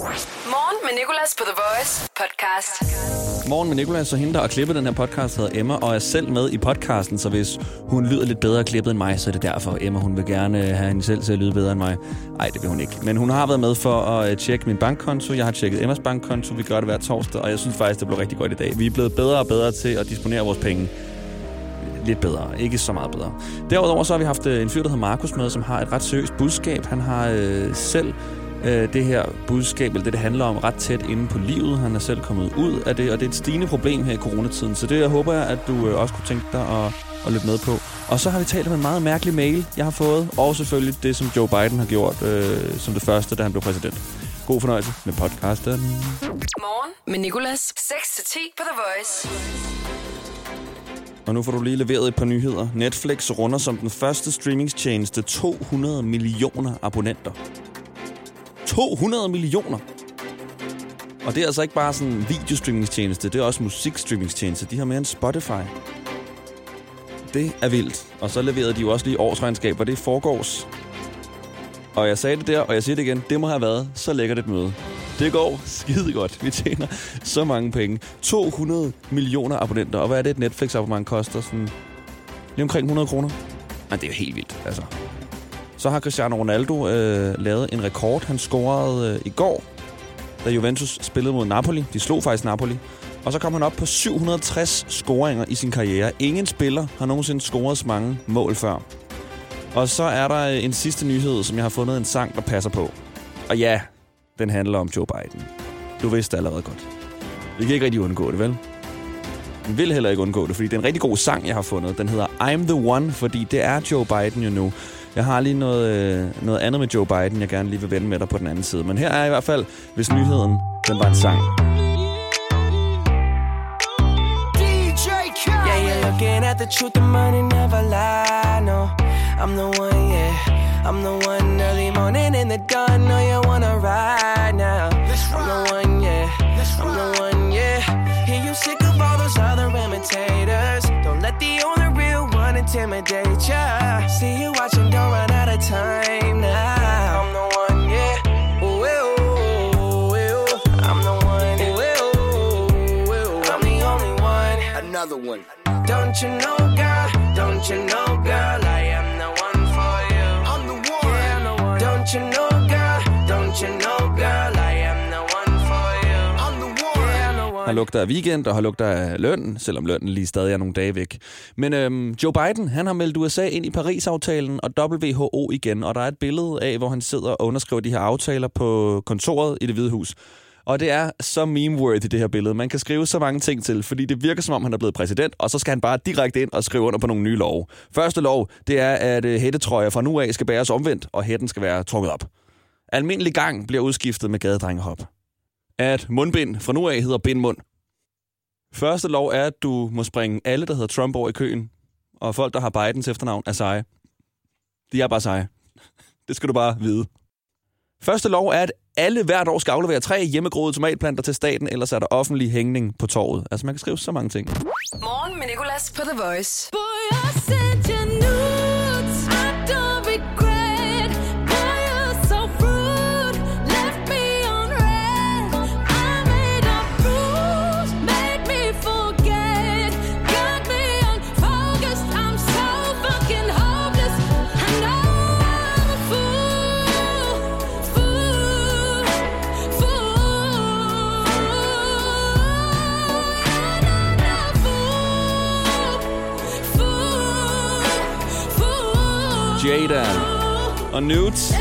Morgen med Nicolas på The Voice podcast. Morgen med Nicolas og hende, der har klippet den her podcast, hedder Emma, og er selv med i podcasten, så hvis hun lyder lidt bedre klippet end mig, så er det derfor. Emma, hun vil gerne have hende selv til at lyde bedre end mig. Nej, det vil hun ikke. Men hun har været med for at øh, tjekke min bankkonto. Jeg har tjekket Emmas bankkonto. Vi gør det hver torsdag, og jeg synes faktisk, det blev rigtig godt i dag. Vi er blevet bedre og bedre til at disponere vores penge lidt bedre. Ikke så meget bedre. Derudover så har vi haft øh, en fyr, der hedder Markus med, som har et ret seriøst budskab. Han har øh, selv øh, det her budskab, eller det, det handler om, ret tæt inde på livet. Han er selv kommet ud af det, og det er et stigende problem her i coronatiden. Så det jeg håber jeg, at du øh, også kunne tænke dig at, at lytte med på. Og så har vi talt om en meget mærkelig mail, jeg har fået, og selvfølgelig det, som Joe Biden har gjort øh, som det første, da han blev præsident. God fornøjelse med podcasten. Morgen med Nicolas. 6-10 på The Voice. Og nu får du lige leveret et par nyheder. Netflix runder som den første streamingstjeneste 200 millioner abonnenter. 200 millioner! Og det er altså ikke bare sådan en videostreamingstjeneste, det er også musikstreamingstjeneste. De har mere end Spotify. Det er vildt. Og så leverede de jo også lige årsregnskab, og det foregås. Og jeg sagde det der, og jeg siger det igen, det må have været så lækkert et møde. Det går skide godt. Vi tjener så mange penge. 200 millioner abonnenter. Og hvad er det, et Netflix-abonnement koster? Sådan lige omkring 100 kroner? Men det er jo helt vildt, altså. Så har Cristiano Ronaldo øh, lavet en rekord. Han scorede øh, i går, da Juventus spillede mod Napoli. De slog faktisk Napoli. Og så kom han op på 760 scoringer i sin karriere. Ingen spiller har nogensinde scoret så mange mål før. Og så er der øh, en sidste nyhed, som jeg har fundet en sang, der passer på. Og ja, den handler om Joe Biden. Du vidste allerede godt. Vi kan ikke rigtig undgå det, vel? Vi vil heller ikke undgå det, fordi det er en rigtig god sang, jeg har fundet. Den hedder I'm the One, fordi det er Joe Biden jo nu. Jeg har lige noget, øh, noget andet med Joe Biden, jeg gerne lige vil vende med dig på den anden side. Men her er i hvert fald, hvis nyheden den var en sang. Looking at the truth, the money never lie. No, I'm the one, yeah. I'm the one early morning in the dawn. No, you wanna ride now. I'm the one, yeah. I'm the one, yeah. Hear you sick of all those other imitators. Don't let the only real one intimidate ya. Don't you know, girl? Don't you know, girl? I am the one for you. I'm the one. Yeah, I'm the one. Don't you know, girl? Don't you know, girl? I am the one for you. I'm the one. Yeah, I'm the one. Har lugter af weekend, og har lugter af løn, selvom lønnen lige stadig er nogle dage væk. Men øhm, Joe Biden, han har meldt USA ind i Paris-aftalen og WHO igen, og der er et billede af, hvor han sidder og underskriver de her aftaler på kontoret i det hvide hus. Og det er så meme-worthy, det her billede. Man kan skrive så mange ting til, fordi det virker som om, han er blevet præsident, og så skal han bare direkte ind og skrive under på nogle nye love. Første lov, det er, at øh, hættetrøjer fra nu af skal bæres omvendt, og hætten skal være trukket op. Almindelig gang bliver udskiftet med gadedrengehop. At mundbind fra nu af hedder bindmund. Første lov er, at du må springe alle, der hedder Trump over i køen. Og folk, der har Bidens efternavn, er seje. De er bare seje. Det skal du bare vide. Første lov er, at alle hvert år skal aflevere tre hjemmegroede tomatplanter til staten, ellers er der offentlig hængning på torvet. Altså, man kan skrive så mange ting. Morgen med Nicolas på The Voice. Boy, og Nudes.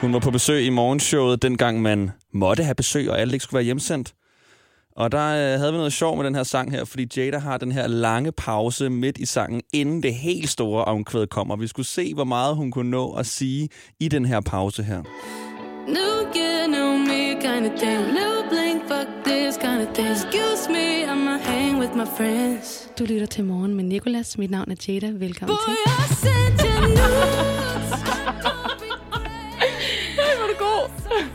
Hun var på besøg i morgenshowet, dengang man måtte have besøg, og alle ikke skulle være hjemsendt. Og der øh, havde vi noget sjov med den her sang her, fordi Jada har den her lange pause midt i sangen, inden det helt store omkvæd kommer. Vi skulle se, hvor meget hun kunne nå at sige i den her pause her. New year, new me kind of thing. New blink, fuck this kind of thing. Excuse me, I'ma hang with my friends. Du lytter til morgen med Nicolas. Mit navn er Jada. Velkommen Boy, til. Hvor er du god.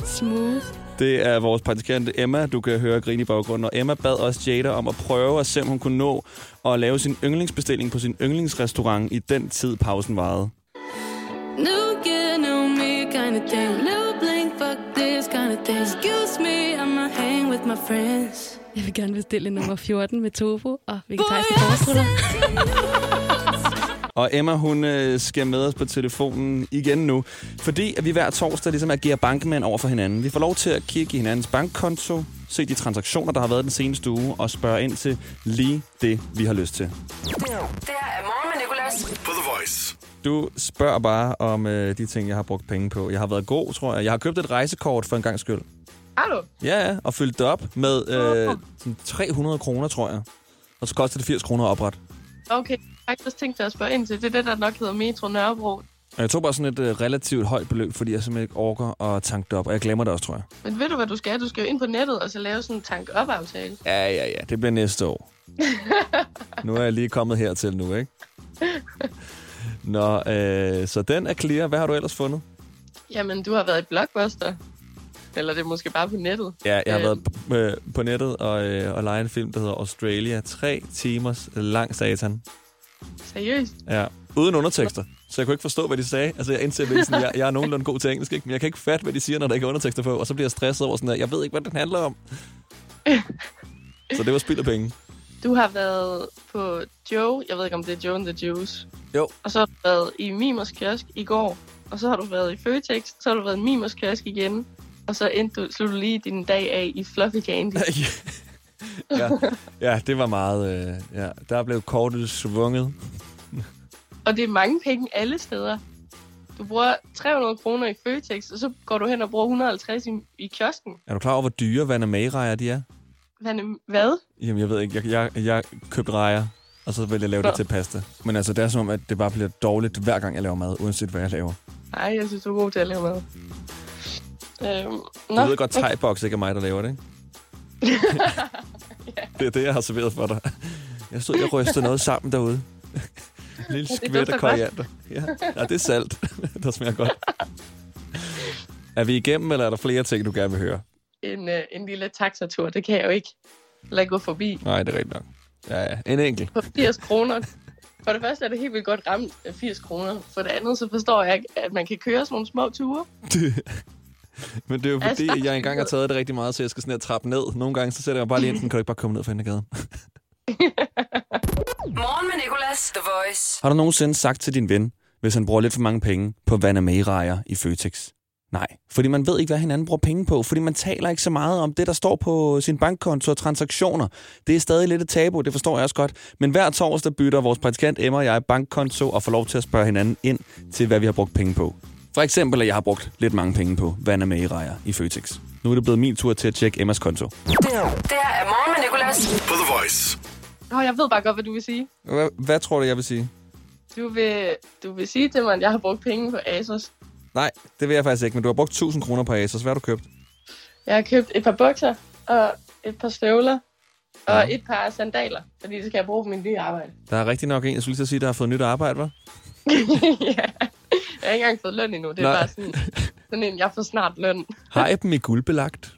Smooth. Det er vores praktikante Emma, du kan høre grine i baggrunden. Og Emma bad også Jada om at prøve at se, om hun kunne nå at lave sin yndlingsbestilling på sin yndlingsrestaurant i den tid, pausen varede. Jeg vil gerne bestille nummer 14 med tofu og vegetariske forårsruller. Og Emma, hun øh, skal med os på telefonen igen nu, fordi at vi hver torsdag ligesom agerer bankmænd over for hinanden. Vi får lov til at kigge i hinandens bankkonto, se de transaktioner, der har været den seneste uge, og spørge ind til lige det, vi har lyst til. Det her er morgen med Nicolas. På The Voice. Du spørger bare om øh, de ting, jeg har brugt penge på. Jeg har været god, tror jeg. Jeg har købt et rejsekort for en gang skyld. Du? Ja, ja, og fyldt det op med øh, sådan 300 kroner, tror jeg. Og så koster det 80 kroner at oprette. Okay, jeg har tænkt at spørge ind til. Det er det, der nok hedder Metro Nørrebro. Og jeg tog bare sådan et øh, relativt højt beløb, fordi jeg simpelthen ikke orker at tanke det op. Og jeg glemmer det også, tror jeg. Men ved du, hvad du skal? Du skal jo ind på nettet og så lave sådan en tank-op-aftale. Ja, ja, ja. Det bliver næste år. nu er jeg lige kommet hertil nu, ikke? Nå, øh, så den er clear. Hvad har du ellers fundet? Jamen, du har været i Blockbuster. Eller det er måske bare på nettet. Ja, jeg har Øh. været p- øh, på nettet og, øh, og lejet en film, der hedder Australia. Tre timers lang satan. Seriøst? Ja, uden undertekster. Så jeg kunne ikke forstå, hvad de sagde. Altså, jeg indser virkelig sådan, jeg, jeg er nogenlunde god til engelsk, ikke? men jeg kan ikke fatte, hvad de siger, når der ikke er undertekster på. Og så bliver jeg stresset over sådan, at jeg ved ikke, hvad den handler om. så det var spild af penge. Du har været på Joe. Jeg ved ikke, om det er Joe and the Juice. Jo. Og så har du været i Mimers kiosk i går. Og så har du været i Føtex. Så har du været i Mimers kiosk igen. Og så endte du, slog du lige din dag af i Fluffy Candy. ja, ja, det var meget... Øh, ja. Der blev kortet svunget. Og det er mange penge alle steder. Du bruger 300 kroner i Føtex, og så går du hen og bruger 150 i, i kiosken. Er du klar over, hvor dyre Vanamay-rejer de er? Hvad? er- Hvad? Jamen, jeg ved ikke. Jeg, jeg, jeg købte rejer, og så vil jeg lave det Nå. til pasta. Men altså, det er som om, at det bare bliver dårligt, hver gang jeg laver mad, uanset hvad jeg laver. Nej, jeg synes, du er god til at lave mad. Øhm, Du ved godt, thai-box ikke er mig, der laver det, ikke? Det er det, jeg har serveret for dig. Jeg stod og rystede noget sammen derude. Lille skvæt af koriander. Ja. ja, det er salt. der smager godt. Er vi igennem, eller er der flere ting, du gerne vil høre? en, øh, en lille taxatur, det kan jeg jo ikke lade gå forbi. Nej, det er rigtigt nok. Ja, ja. En enkelt. På 80 kroner. For det første er det helt vildt godt ramt af 80 kroner. For det andet, så forstår jeg ikke, at man kan køre sådan nogle små ture. Men det er jo fordi, Altså, jeg engang har taget det rigtig meget, så jeg skal sådan her trappe ned. Nogle gange, så sætter jeg bare lige ind, kan du ikke bare komme ned af gaden? Morgen med Nicolas. The Voice. Har du nogensinde sagt til din ven, hvis han bruger lidt for mange penge på Vanamay-rejer i Føtex? Nej, fordi man ved ikke, hvad hinanden bruger penge på, fordi man taler ikke så meget om det, der står på sin bankkonto og transaktioner. Det er stadig lidt et tabu, det forstår jeg også godt. Men hver torsdag bytter vores praktikant Emma og jeg bankkonto og får lov til at spørge hinanden ind til, hvad vi har brugt penge på. For eksempel, at jeg har brugt lidt mange penge på Vanamay-rejer i Føtex. Nu er det blevet min tur til at tjekke Emmas konto. Det her er morgen med Nicolas. På The Voice. Nå, jeg ved bare godt, hvad du vil sige. Hvad, hvad tror du, jeg vil sige? Du vil, du vil sige til mig, at jeg har brugt penge på Asos. Nej, det vil jeg faktisk ikke, men du har brugt 1000 kroner på Asos. Hvad har du købt? Jeg har købt et par bukser, og et par støvler, og et par sandaler, fordi det skal jeg bruge på min nye arbejde. Der er rigtig nok en, jeg skulle lige sige, der har fået nyt arbejde, var? ja. Jeg har ikke engang fået løn endnu. Det er Nej. bare sådan, sådan en, jeg får snart løn. Har I dem i guldbelagt?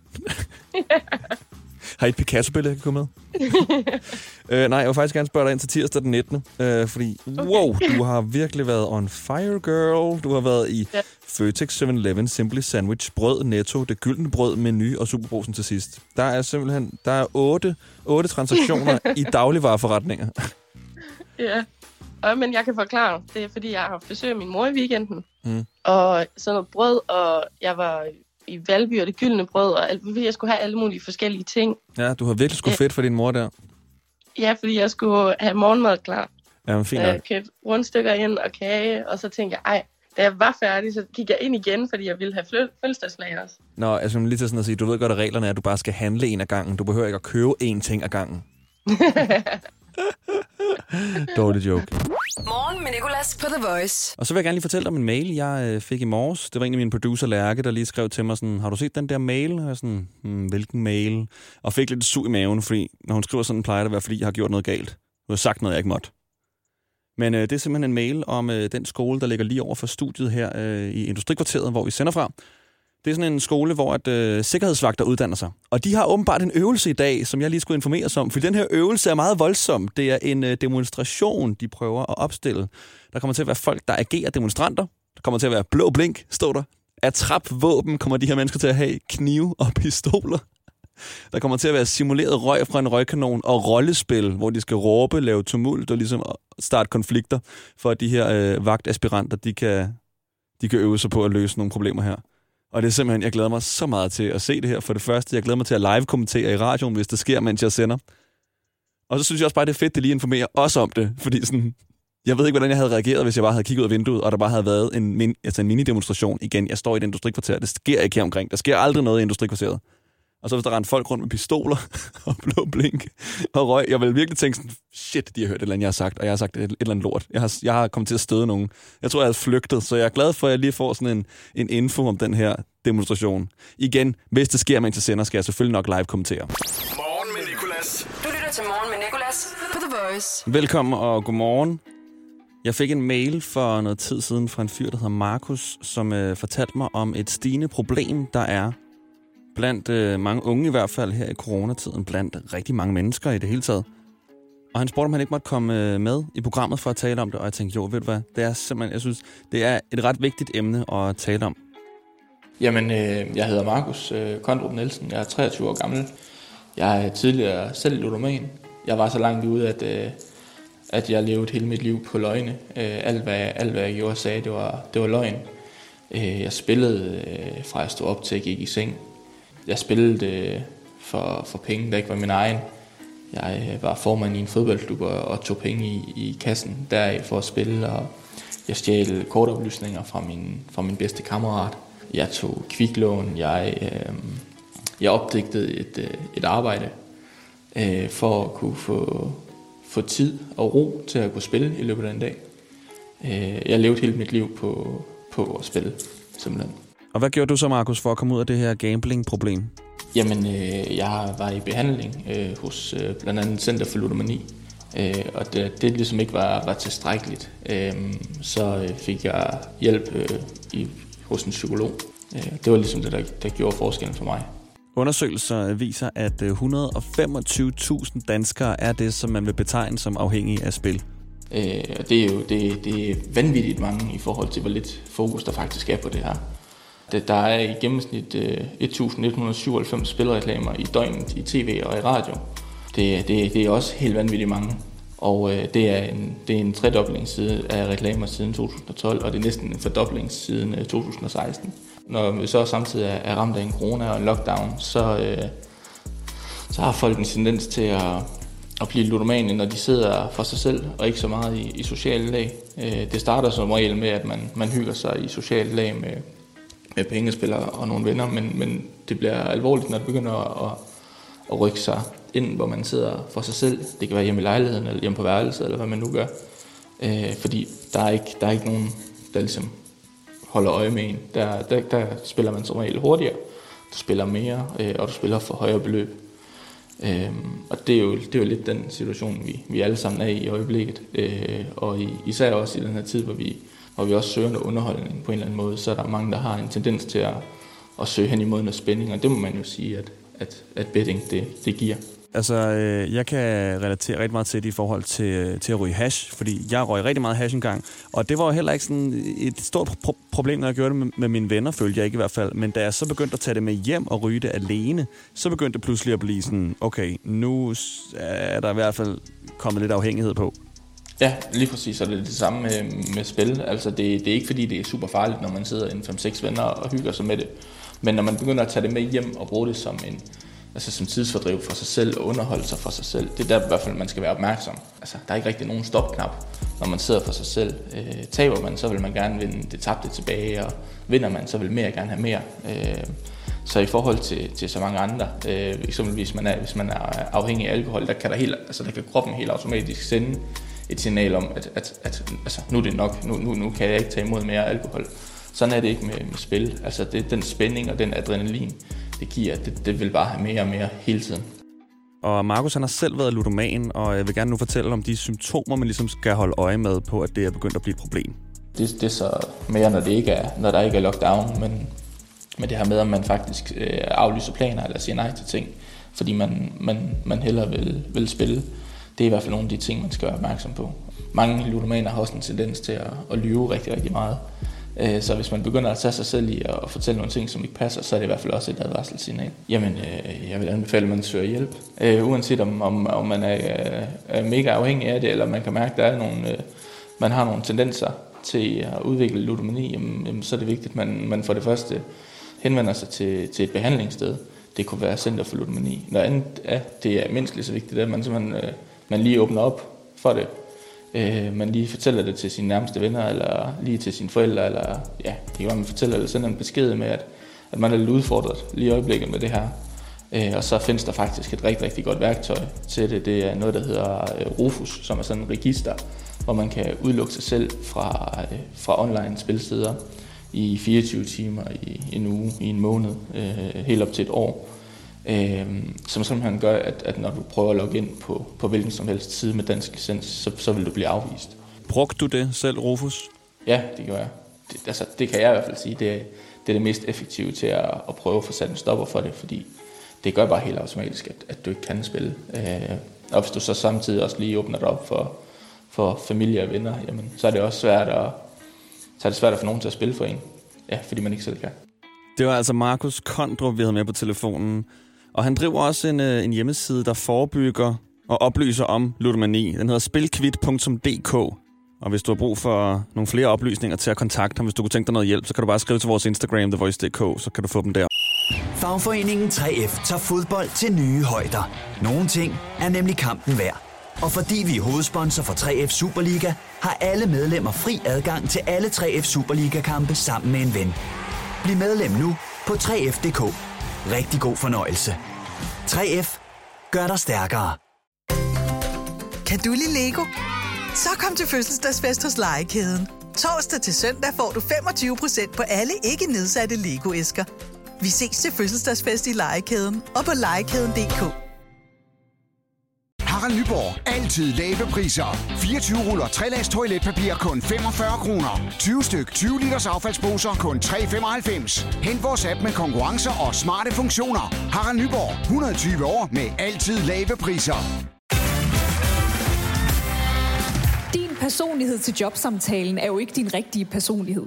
Har I et Picasso-billede, jeg kan komme med? øh, nej, jeg vil faktisk gerne spørge dig ind til tirsdag den 19. Øh, fordi, wow, du har virkelig været on fire, girl. Du har været i Ja. Føtex 7-Eleven, Simply Sandwich, Brød, Netto, Det Gyldne Brød, Menu og Superbrosen til sidst. Der er simpelthen der er otte, otte transaktioner i dagligvareforretninger. Ja. Og, men jeg kan forklare, det er fordi, jeg har haft besøg af min mor i weekenden. Mm. Og sådan noget brød, og jeg var i Valby og det gyldne brød, og alt, fordi jeg skulle have alle mulige forskellige ting. Ja, du har virkelig sgu Ja. fedt for din mor der. Ja, fordi jeg skulle have morgenmad klar. Ja, men fint Så nok. jeg købte rundstykker ind og kage, og så tænkte jeg, ej, da jeg var færdig, så gik jeg ind igen, fordi jeg ville have fø- fødselsdagslag også. Nå, altså lige til sådan at sige, du ved godt, at reglerne er, at du bare skal handle en af gangen. Du behøver ikke at købe én ting ad gangen. Dårlig joke. Morgen med Nicolas på The Voice. Og så vil jeg gerne lige fortælle om en mail, jeg øh, fik i morges. Det var egentlig min producer Lærke, der lige skrev til mig sådan, har du set den der mail? Og jeg sådan, hmm, hvilken mail? Og fik lidt sug i maven, fordi når hun skriver sådan, plejer det at være, fordi jeg har gjort noget galt. Du har sagt noget, jeg ikke måtte. Men øh, det er simpelthen en mail om øh, den skole, der ligger lige over for studiet her øh, i Industrikvarteret, hvor vi sender fra. Det er sådan en skole, hvor at, øh, sikkerhedsvagter uddanner sig. Og de har åbenbart en øvelse i dag, som jeg lige skulle informere om. For den her øvelse er meget voldsom. Det er en øh, demonstration, de prøver at opstille. Der kommer til at være folk, der agerer demonstranter. Der kommer til at være blå blink, står der. attrap-våben kommer de her mennesker til at have knive og pistoler. Der kommer til at være simuleret røg fra en røgkanon og rollespil, hvor de skal råbe, lave tumult og ligesom starte konflikter, for at de her øh, vagtaspiranter, de kan, de kan øve sig på at løse nogle problemer her. Og det er simpelthen, jeg glæder mig så meget til at se det her. For det første, jeg glæder mig til at live-kommentere i radioen, hvis det sker, mens jeg sender. Og så synes jeg også bare, det er fedt, at lige informerer os om det. Fordi sådan, jeg ved ikke, hvordan jeg havde reageret, hvis jeg bare havde kigget ud af vinduet, og der bare havde været en, min, altså en mini-demonstration. Igen, jeg står i et industrikvarter. Det sker ikke her omkring. Der sker aldrig noget i industrikvarteret. Og så hvis der render folk rundt med pistoler og blå blink og røg, jeg vil virkelig tænke sådan, shit, de har hørt et eller andet, jeg har sagt, og jeg har sagt et, et eller andet lort. Jeg har, jeg har kommet til at støde nogen. Jeg tror, jeg havde flygtet, så jeg er glad for, at jeg lige får sådan en, en info om den her demonstration. Igen, hvis det sker, mens jeg sender, skal jeg selvfølgelig nok live kommentere. Morgen med Nicolas. Du lytter til Morgen med Nicolas på The Voice. Velkommen og godmorgen. Jeg fik en mail for noget tid siden fra en fyr, der hedder Markus, som øh, fortalte mig om et stigende problem, der er blandt øh, mange unge i hvert fald her i coronatiden, blandt rigtig mange mennesker i det hele taget. Og han spurgte, om han ikke måtte komme øh, med i programmet for at tale om det, og jeg tænkte, jo, ved du hvad, det er simpelthen, jeg synes, det er et ret vigtigt emne at tale om. Jamen, øh, jeg hedder Markus øh, Kondrup Nielsen. Jeg er 23 år gammel. Jeg er tidligere selv ludoman. Jeg var så langt ude, at, øh, at jeg levede hele mit liv på løgne. Øh, alt, hvad, alt, hvad jeg gjorde og sagde, det var, det var løgn. Øh, jeg spillede øh, fra jeg stod op til jeg gik i seng. Jeg spillede øh, for, for penge, der ikke var min egen. Jeg øh, var formand i en fodboldklub og, og tog penge i, i kassen der for at spille. Og jeg stjal kortoplysninger fra min, fra min bedste kammerat. Jeg tog kviklån. Jeg, øh, jeg opdigtede et, øh, et arbejde øh, for at kunne få, få tid og ro til at kunne spille i løbet af en dag. Øh, jeg levede hele mit liv på, på at spille, simpelthen. Og hvad gjorde du så, Markus, for at komme ud af det her gambling-problem? Jamen, øh, jeg var i behandling øh, hos øh, blandt andet Center for Ludomani, øh, og det, det ligesom ikke var, var tilstrækkeligt. Øh, så øh, fik jeg hjælp øh, i, hos en psykolog. Øh, det var ligesom det, der, der gjorde forskellen for mig. Undersøgelser viser, at øh, 125.000 danskere er det, som man vil betegne som afhængige af spil. Øh, og det er jo det, det er vanvittigt mange i forhold til, hvor lidt fokus der faktisk er på det her. Det, der er i gennemsnit øh, 1.197 spilreklamer i døgnet i tv og i radio. Det, det, det er også helt vanvittigt mange. Og øh, det, er en, det er en tredobling side af reklamer siden 2012, og det er næsten en fordobling siden øh, 2016. Når vi så samtidig er, er ramt af en corona og en lockdown, så, øh, så har folk en tendens til at, at blive ludomane, når de sidder for sig selv, og ikke så meget i, i sociale lag. Øh, det starter som regel med, at man, man hygger sig i sociale lag med, med pengespillere og nogle venner, men, men det bliver alvorligt, når det begynder at, at, at rykke sig ind, hvor man sidder for sig selv. Det kan være hjemme i lejligheden, eller hjemme på værelset, eller hvad man nu gør. Øh, fordi der er, ikke, der er ikke nogen, der ligesom holder øje med en. Der, der, der spiller man som regel hurtigere, du spiller mere, øh, og du spiller for højere beløb. Øh, og det er, jo, det er jo lidt den situation, vi, vi alle sammen er i i øjeblikket. Øh, og i, især også i den her tid, hvor vi, og vi også søger noget underholdning på en eller anden måde, så er der mange, der har en tendens til at, at søge hen imod noget spænding, og det må man jo sige, at, at, at betting det, det giver. Altså, øh, jeg kan relatere rigtig meget til det i forhold til, til at ryge hash, fordi jeg røg rigtig meget hash engang, og det var jo heller ikke sådan et stort pro- problem, når jeg gjorde det med, med mine venner, følte jeg ikke i hvert fald. Men da jeg så begyndte at tage det med hjem og ryge det alene, så begyndte det pludselig at blive sådan, okay, nu er der i hvert fald kommet lidt afhængighed på. Ja, lige præcis, og det er det samme med, med spil. Altså, det, det er ikke fordi, det er super farligt, når man sidder en 5-6 venner og hygger sig med det. Men når man begynder at tage det med hjem og bruge det som en, altså som tidsfordriv for sig selv og underholde sig for sig selv. Det er der i hvert fald, man skal være opmærksom. Altså, der er ikke rigtig nogen stopknap, når man sidder for sig selv. Øh, taber man, så vil man gerne vinde det tabte tilbage, og vinder man, så vil mere gerne have mere. Øh, så i forhold til, til så mange andre, øh, eksempelvis man er, hvis man er afhængig af alkohol, der kan, der helt, altså, der kan kroppen helt automatisk sende et signal om, at, at, at altså, nu er det nok, nu, nu, nu kan jeg ikke tage imod mere alkohol. Sådan er det ikke med, med spil. Altså det, den spænding og den adrenalin, det giver, det, det vil bare have mere og mere hele tiden. Og Markus han har selv været ludoman, og jeg vil gerne nu fortælle om de symptomer, man ligesom skal holde øje med på, at det er begyndt at blive et problem. Det, det er så mere, når, det ikke er, når der ikke er lockdown, men, men det her med, at man faktisk øh, aflyser planer eller siger nej til ting, fordi man, man, man hellere vil, vil spille. Det er i hvert fald nogle af de ting, man skal være opmærksom på. Mange ludomaner har også en tendens til at, at lyve rigtig, rigtig meget. Øh, så hvis man begynder at tage sig selv i at fortælle nogle ting, som ikke passer, så er det i hvert fald også et advarselssignal. Jamen, øh, jeg vil anbefale, at man søger hjælp. Øh, uanset om, om, om man er, er mega afhængig af det, eller man kan mærke, at der er nogle, man har nogle tendenser til at udvikle ludomani, jamen, jamen, så er det vigtigt, at man, man for det første henvender sig til, til et behandlingssted. Det kunne være Center for Ludomani. Noget andet er, det er mindst lige så vigtigt, at man simpelthen man lige åbner op for det. Øh, man lige fortæller det til sine nærmeste venner, eller lige til sine forældre, eller ja, det kan være, man fortæller eller sender en besked med, at, at man er lidt udfordret lige i øjeblikket med det her. Øh, og så findes der faktisk et rigtig, rigtig godt værktøj til det. Det er noget, der hedder øh, Rufus, som er sådan en register, hvor man kan udelukke sig selv fra, øh, fra online spilsteder i 24 timer, i en uge, i en måned, øh, helt op til et år. Øh, som simpelthen gør, at, at når du prøver at logge ind på, på hvilken som helst side med dansk licens, så, så vil du blive afvist. Brugte du det selv, Rufus? Ja, det gør jeg. Det, altså, det kan jeg i hvert fald sige. Det, det er det mest effektive til at, at prøve at få sat en stopper for det, fordi det gør bare helt automatisk, at, at du ikke kan spille. Øh, og hvis du så samtidig også lige åbner det op for, for familie og venner, jamen, så er det også svært at, så er det svært at få nogen til at spille for en. Ja, fordi man ikke selv kan. Det var altså Markus Kondrup, vi havde med på telefonen. Og han driver også en, øh, en hjemmeside, der forebygger og oplyser om ludomani. Den hedder spilkvit.dk. Og hvis du har brug for nogle flere oplysninger til at kontakte ham, hvis du kunne tænke dig noget hjælp, så kan du bare skrive til vores Instagram, thevoice.dk, så kan du få dem der. Fagforeningen 3F tager fodbold til nye højder. Nogle ting er nemlig kampen værd. Og fordi vi er hovedsponsor for 3F Superliga, har alle medlemmer fri adgang til alle 3F Superliga-kampe sammen med en ven. Bliv medlem nu på 3F.dk. Rigtig god fornøjelse. 3F gør dig stærkere. Kan du lide Lego? Så kom til fødselsdagsfest hos Legekæden. Torsdag til søndag får du 25% på alle ikke nedsatte Lego-æsker. Vi ses til fødselsdagsfest i Legekæden og på legekæden.dk. Harald Nyborg. Altid lave priser. 24 ruller 3 lags toiletpapir kun 45 kroner. 20 styk 20 liters affaldsposer kun 3,95. Hent vores app med konkurrencer og smarte funktioner. Harald Nyborg. 120 år med altid lave priser. Din personlighed til jobsamtalen er jo ikke din rigtige personlighed.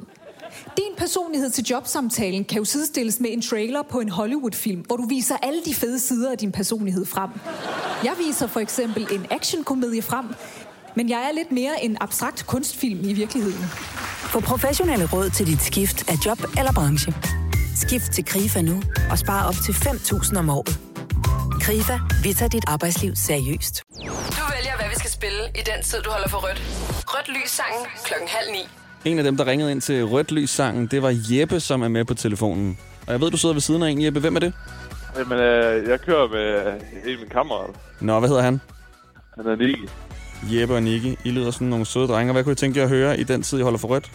Din personlighed til jobsamtalen kan jo sidestilles med en trailer på en Hollywood-film, hvor du viser alle de fede sider af din personlighed frem. Jeg viser for eksempel en actionkomedie frem, men jeg er lidt mere en abstrakt kunstfilm i virkeligheden. Få professionelle råd til dit skift af job eller branche. Skift til KRIFA nu og spare op til 5.000 om året. KRIFA, vi tager dit arbejdsliv seriøst. Du vælger, hvad vi skal spille i den tid, du holder for rødt. Rødt lys sangen klokken halv ni. En af dem, der ringede ind til Rødt Lys-sangen, det var Jeppe, som er med på telefonen. Og jeg ved, du sidder ved siden af en, Jeppe. Hvem er det? Jamen, øh, jeg kører med øh, en af mine kammerater. Nå, hvad hedder han? Han er Niki. Jeppe og Nicky. I lyder sådan nogle søde drenge. Hvad kunne I tænke jer at høre i den tid, I holder for rødt?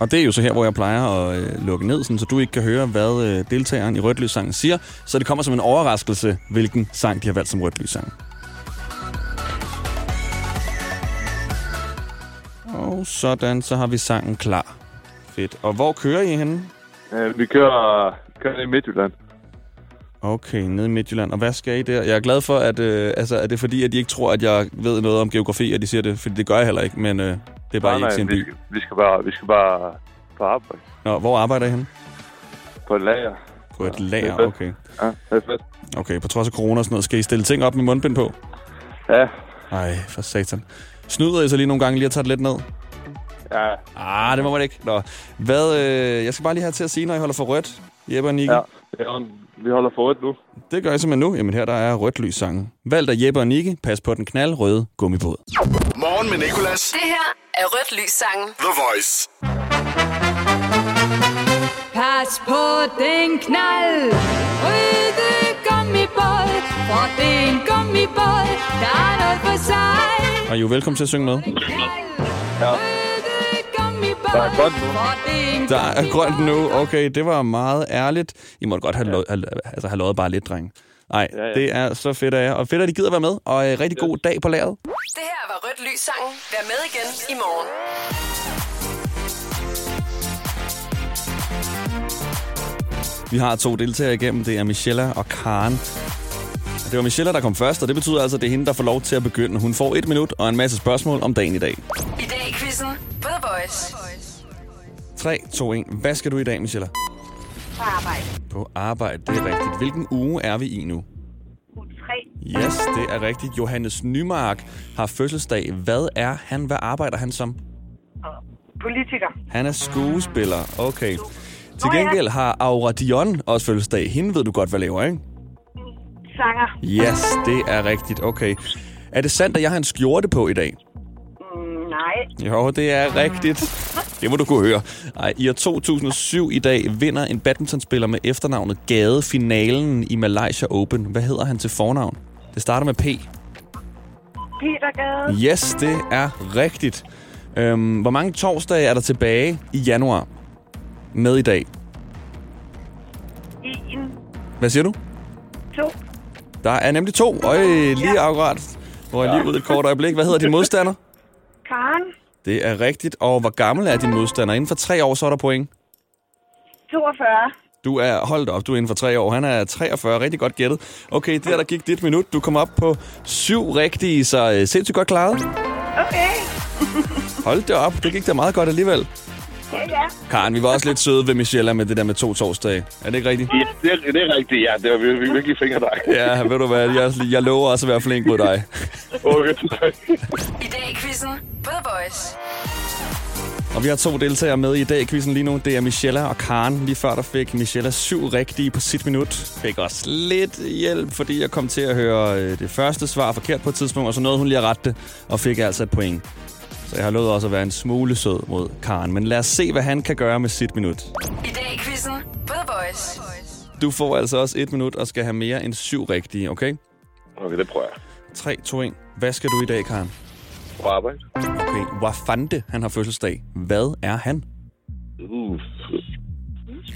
Og det er jo så her, hvor jeg plejer at øh, lukke ned, sådan, så du ikke kan høre, hvad øh, deltageren i Rødt Lys-sangen siger. Så det kommer som en overraskelse, hvilken sang de har valgt som Rødt Lys-sang. Og sådan, så har vi sangen klar. Fedt. Og hvor kører I henne? Øh, vi kører, kører i Midtjylland. Okay, nede i Midtjylland. Og hvad skal I der? Jeg er glad for, at øh, altså, er det fordi, at de ikke tror, at jeg ved noget om geografi, at de siger det? Fordi det gør jeg heller ikke, men øh, det er bare nej, ikke nej, vi, by. skal, vi, skal bare, vi skal bare på arbejde. Nå, hvor arbejder I henne? På et lager. På et er lager, fedt. okay. Ja, det er fedt. Okay, på trods af corona og sådan noget, skal I stille ting op med mundbind på? Ja. Ej, for satan. Snyder I så lige nogle gange lige at tage det lidt ned? Ja. Ah, det må man ikke. Nå. Hvad, øh, jeg skal bare lige have til at sige, når I holder for rødt, Jeppe og Nicky. Ja, ja vi holder for rødt nu. Det gør I simpelthen nu. Jamen her der er rødt lys sangen. Valgt af Jeppe og Nicky. Pas på den knaldrøde gummibåd. Morgen med Nicolas. Det her er Rødt lys sangen. The Voice. Pas på den knald, røde gummibåd, for det er en gummibåd, der er noget for sig. Og I er jo velkommen til at synge med. Ja. Der er godt nu. Er Der er grønt nu. Okay, det var meget ærligt. I måtte godt have, lo- have, altså, have lovet bare lidt, dreng. Nej, ja, Ja, ja. ja. det er så fedt af jer. Og fedt, at I gider være med. Og øh, rigtig god dag på lageret. Det her var Rødt lys sangen. Vær med igen i morgen. Vi har to deltagere igennem. Det er Michelle og Karen. Det var Michelle, der kom først, og det betyder altså, at det er hende, der får lov til at begynde. Hun får et minut og en masse spørgsmål om dagen i dag. I dag i quizzen på The Voice. 3, 2, 1. Hvad skal du i dag, Michelle? På arbejde. På arbejde, det er rigtigt. Hvilken uge er vi i nu? Uge 3. Yes, det er rigtigt. Johannes Nymark har fødselsdag. Hvad er han? Hvad arbejder han som? Politiker. Han er skuespiller. Okay. Til gengæld har Aura Dion også fødselsdag. Hende ved du godt, hvad laver, ikke? Sanger. Yes, det er rigtigt. Okay. Er det sandt, at jeg har en skjorte på i dag? Nej. Jo, det er rigtigt. Det må du kunne høre. Ej, I år 2007 i dag vinder en badmintonspiller med efternavnet Gade finalen i Malaysia Open. Hvad hedder han til fornavn? Det starter med P. Peter Gade. Yes, det er rigtigt. Øhm, hvor mange torsdage er der tilbage i januar med i dag? En. Hvad siger du? To. Der er nemlig to. Øj, lige akkurat. Hvor jeg lige ud et kort øjeblik. Hvad hedder din modstander? Karen. Det er rigtigt. Og hvor gammel er din modstander? Inden for tre år, så er der point. 42. Du er, hold da op, du er inden for tre år. Han er 43, rigtig godt gættet. Okay, der der gik dit minut. Du kom op på syv rigtige, så øh, sindssygt godt klaret. Okay. Hold det op, det gik da meget godt alligevel. Ja, ja. Karen, vi var også lidt søde ved Michelle med det der med to torsdage. Er det ikke rigtigt? Ja, det er, det er rigtigt, ja. Det var virkelig, virkelig fingerdag. Ja, ved du hvad, jeg, jeg lover også at være flink mod dig. Okay, I dag i quizzen The Voice. Og vi har to deltagere med i dag i quizzen lige nu. Det er Michelle og Karen. Lige før der fik Michelle syv rigtige på sit minut. Fik også lidt hjælp, fordi jeg kom til at høre øh, det første svar forkert på et tidspunkt, og så nåede hun lige at rette det, og fik altså et point. Så jeg har lovet også at være en smule sød mod Karen. Men lad os se, hvad han kan gøre med sit minut. I dag i quizzen på The Voice. Du får altså også et minut og skal have mere end syv rigtige, okay? Okay, det prøver jeg. 3, 2, 1. Hvad skal du i dag, Karen? På arbejde. Okay, Wafande, han har fødselsdag. Hvad er han? Uh.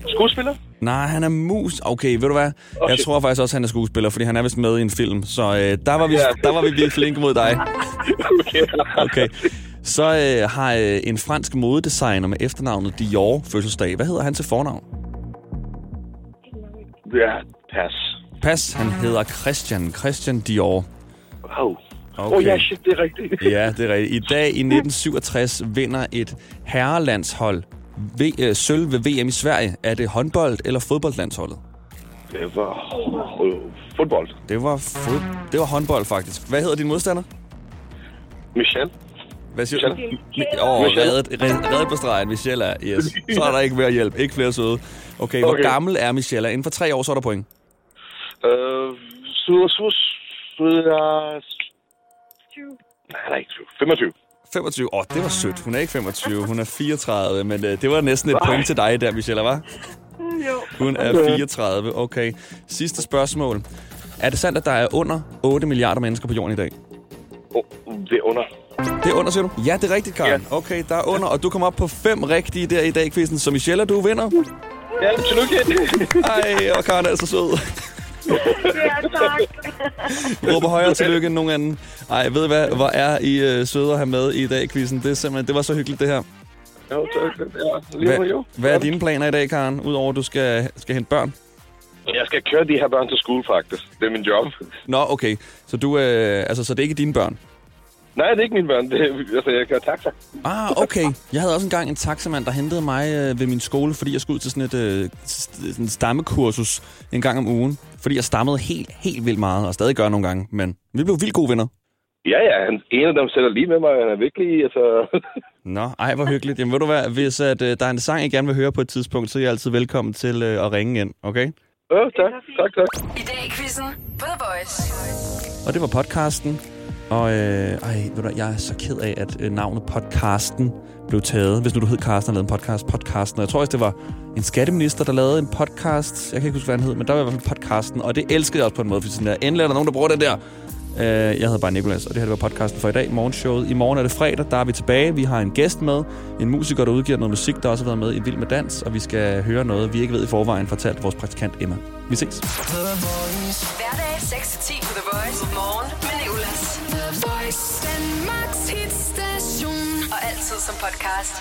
Skuespiller? Nej, han er mus. Okay, ved du hvad? Okay. Jeg tror faktisk også, han er skuespiller, fordi han er vist med i en film. Så øh, der, var vi, Ja. der var vi virkelig flinke mod dig. Okay. Okay. Så øh, har øh, en fransk modedesigner med efternavnet Dior fødselsdag. Hvad hedder han til fornavn? Ja, pas. Pas, han hedder Christian. Christian Dior. Wow. Okay. Oh ja, shit, det er rigtigt. Ja, det er rigtigt. I dag i 1967 vinder et herrelandshold v- øh, sølv ved VM i Sverige. Er det håndbold eller fodboldlandsholdet? Det var øh, fodbold. Det var, fod- det var håndbold, faktisk. Hvad hedder din modstander? Michel. Hvad siger du? Åh, oh, reddet, reddet, på stregen. Michelle er, yes. Så er der ikke mere hjælp. Ikke flere søde. Okay, hvor Okay. gammel er Michelle? Inden for tre år, så er der point. Øh, Syd, Nej, nej, ikke 25. 25. Åh, oh, det var sødt. Hun er ikke 25, hun er 34. Men uh, det var næsten et point til dig der, Michelle, var? Jo. Hun er 34. Okay. Sidste spørgsmål. Er det sandt, at der er under 8 milliarder mennesker på jorden i dag? Oh, det er under. Det er under, siger du? Ja, det er rigtigt, Karen. Okay, der er under, og du kommer op på fem rigtige der i dag, quizzen. Så Michelle, du vinder. Ja, tillykke. Ej, og Karen er så sød. Ja, tak. Råber højere tillykke end nogen anden. Ej, ved I hvad? Hvor er I øh, søde at have med i dag, quizzen. Det, er simpelthen, det var så hyggeligt, det her. Jo, tak. Ja, jo. hvad er dine planer i dag, Karen? Udover at du skal, skal hente børn? Jeg skal køre de her børn til skole, faktisk. Det er min job. Nå, okay. Så, du, øh, altså, så det er ikke dine børn? Nej, det er ikke mine børn. Det er, altså, jeg kører taxa. Ah, okay. Jeg havde også engang en taxamand, der hentede mig øh, ved min skole, fordi jeg skulle ud til sådan et øh, sådan et stammekursus en gang om ugen. Fordi jeg stammede helt, helt vildt meget, og stadig gør nogle gange. Men vi blev vildt gode venner. Ja, ja. Han, en af dem sætter lige med mig. Han er virkelig, altså... Nå, ej, hvor hyggeligt. Jamen, ved du hvad, hvis at, øh, der er en sang, jeg gerne vil høre på et tidspunkt, så er jeg altid velkommen til øh, at ringe ind, okay? Ja, tak. Tak, tak. I dag i quizzen The Voice. Og det var podcasten. Og øh, ej, ved du, jeg er så ked af, at øh, navnet podcasten blev taget. Hvis nu du hed Carsten og lavede en podcast, podcasten. Og jeg tror også, det var en skatteminister, der lavede en podcast. Jeg kan ikke huske, hvad han hed, men der var i hvert fald podcasten. Og det elskede jeg også på en måde, fordi sådan der, endelig er der nogen, der bruger den der. Øh, jeg hedder bare Nikolas, og det her det var podcasten for i dag, morgenshowet. I morgen er det fredag, der er vi tilbage. Vi har en gæst med, en musiker, der udgiver noget musik, der også har været med i Vild med Dans. Og vi skal høre noget, vi ikke ved i forvejen, fortalt vores praktikant Emma. Vi ses. Hverdag 6-10 på The Voice. Morgen Danmarks hitstation. Og altid som podcast.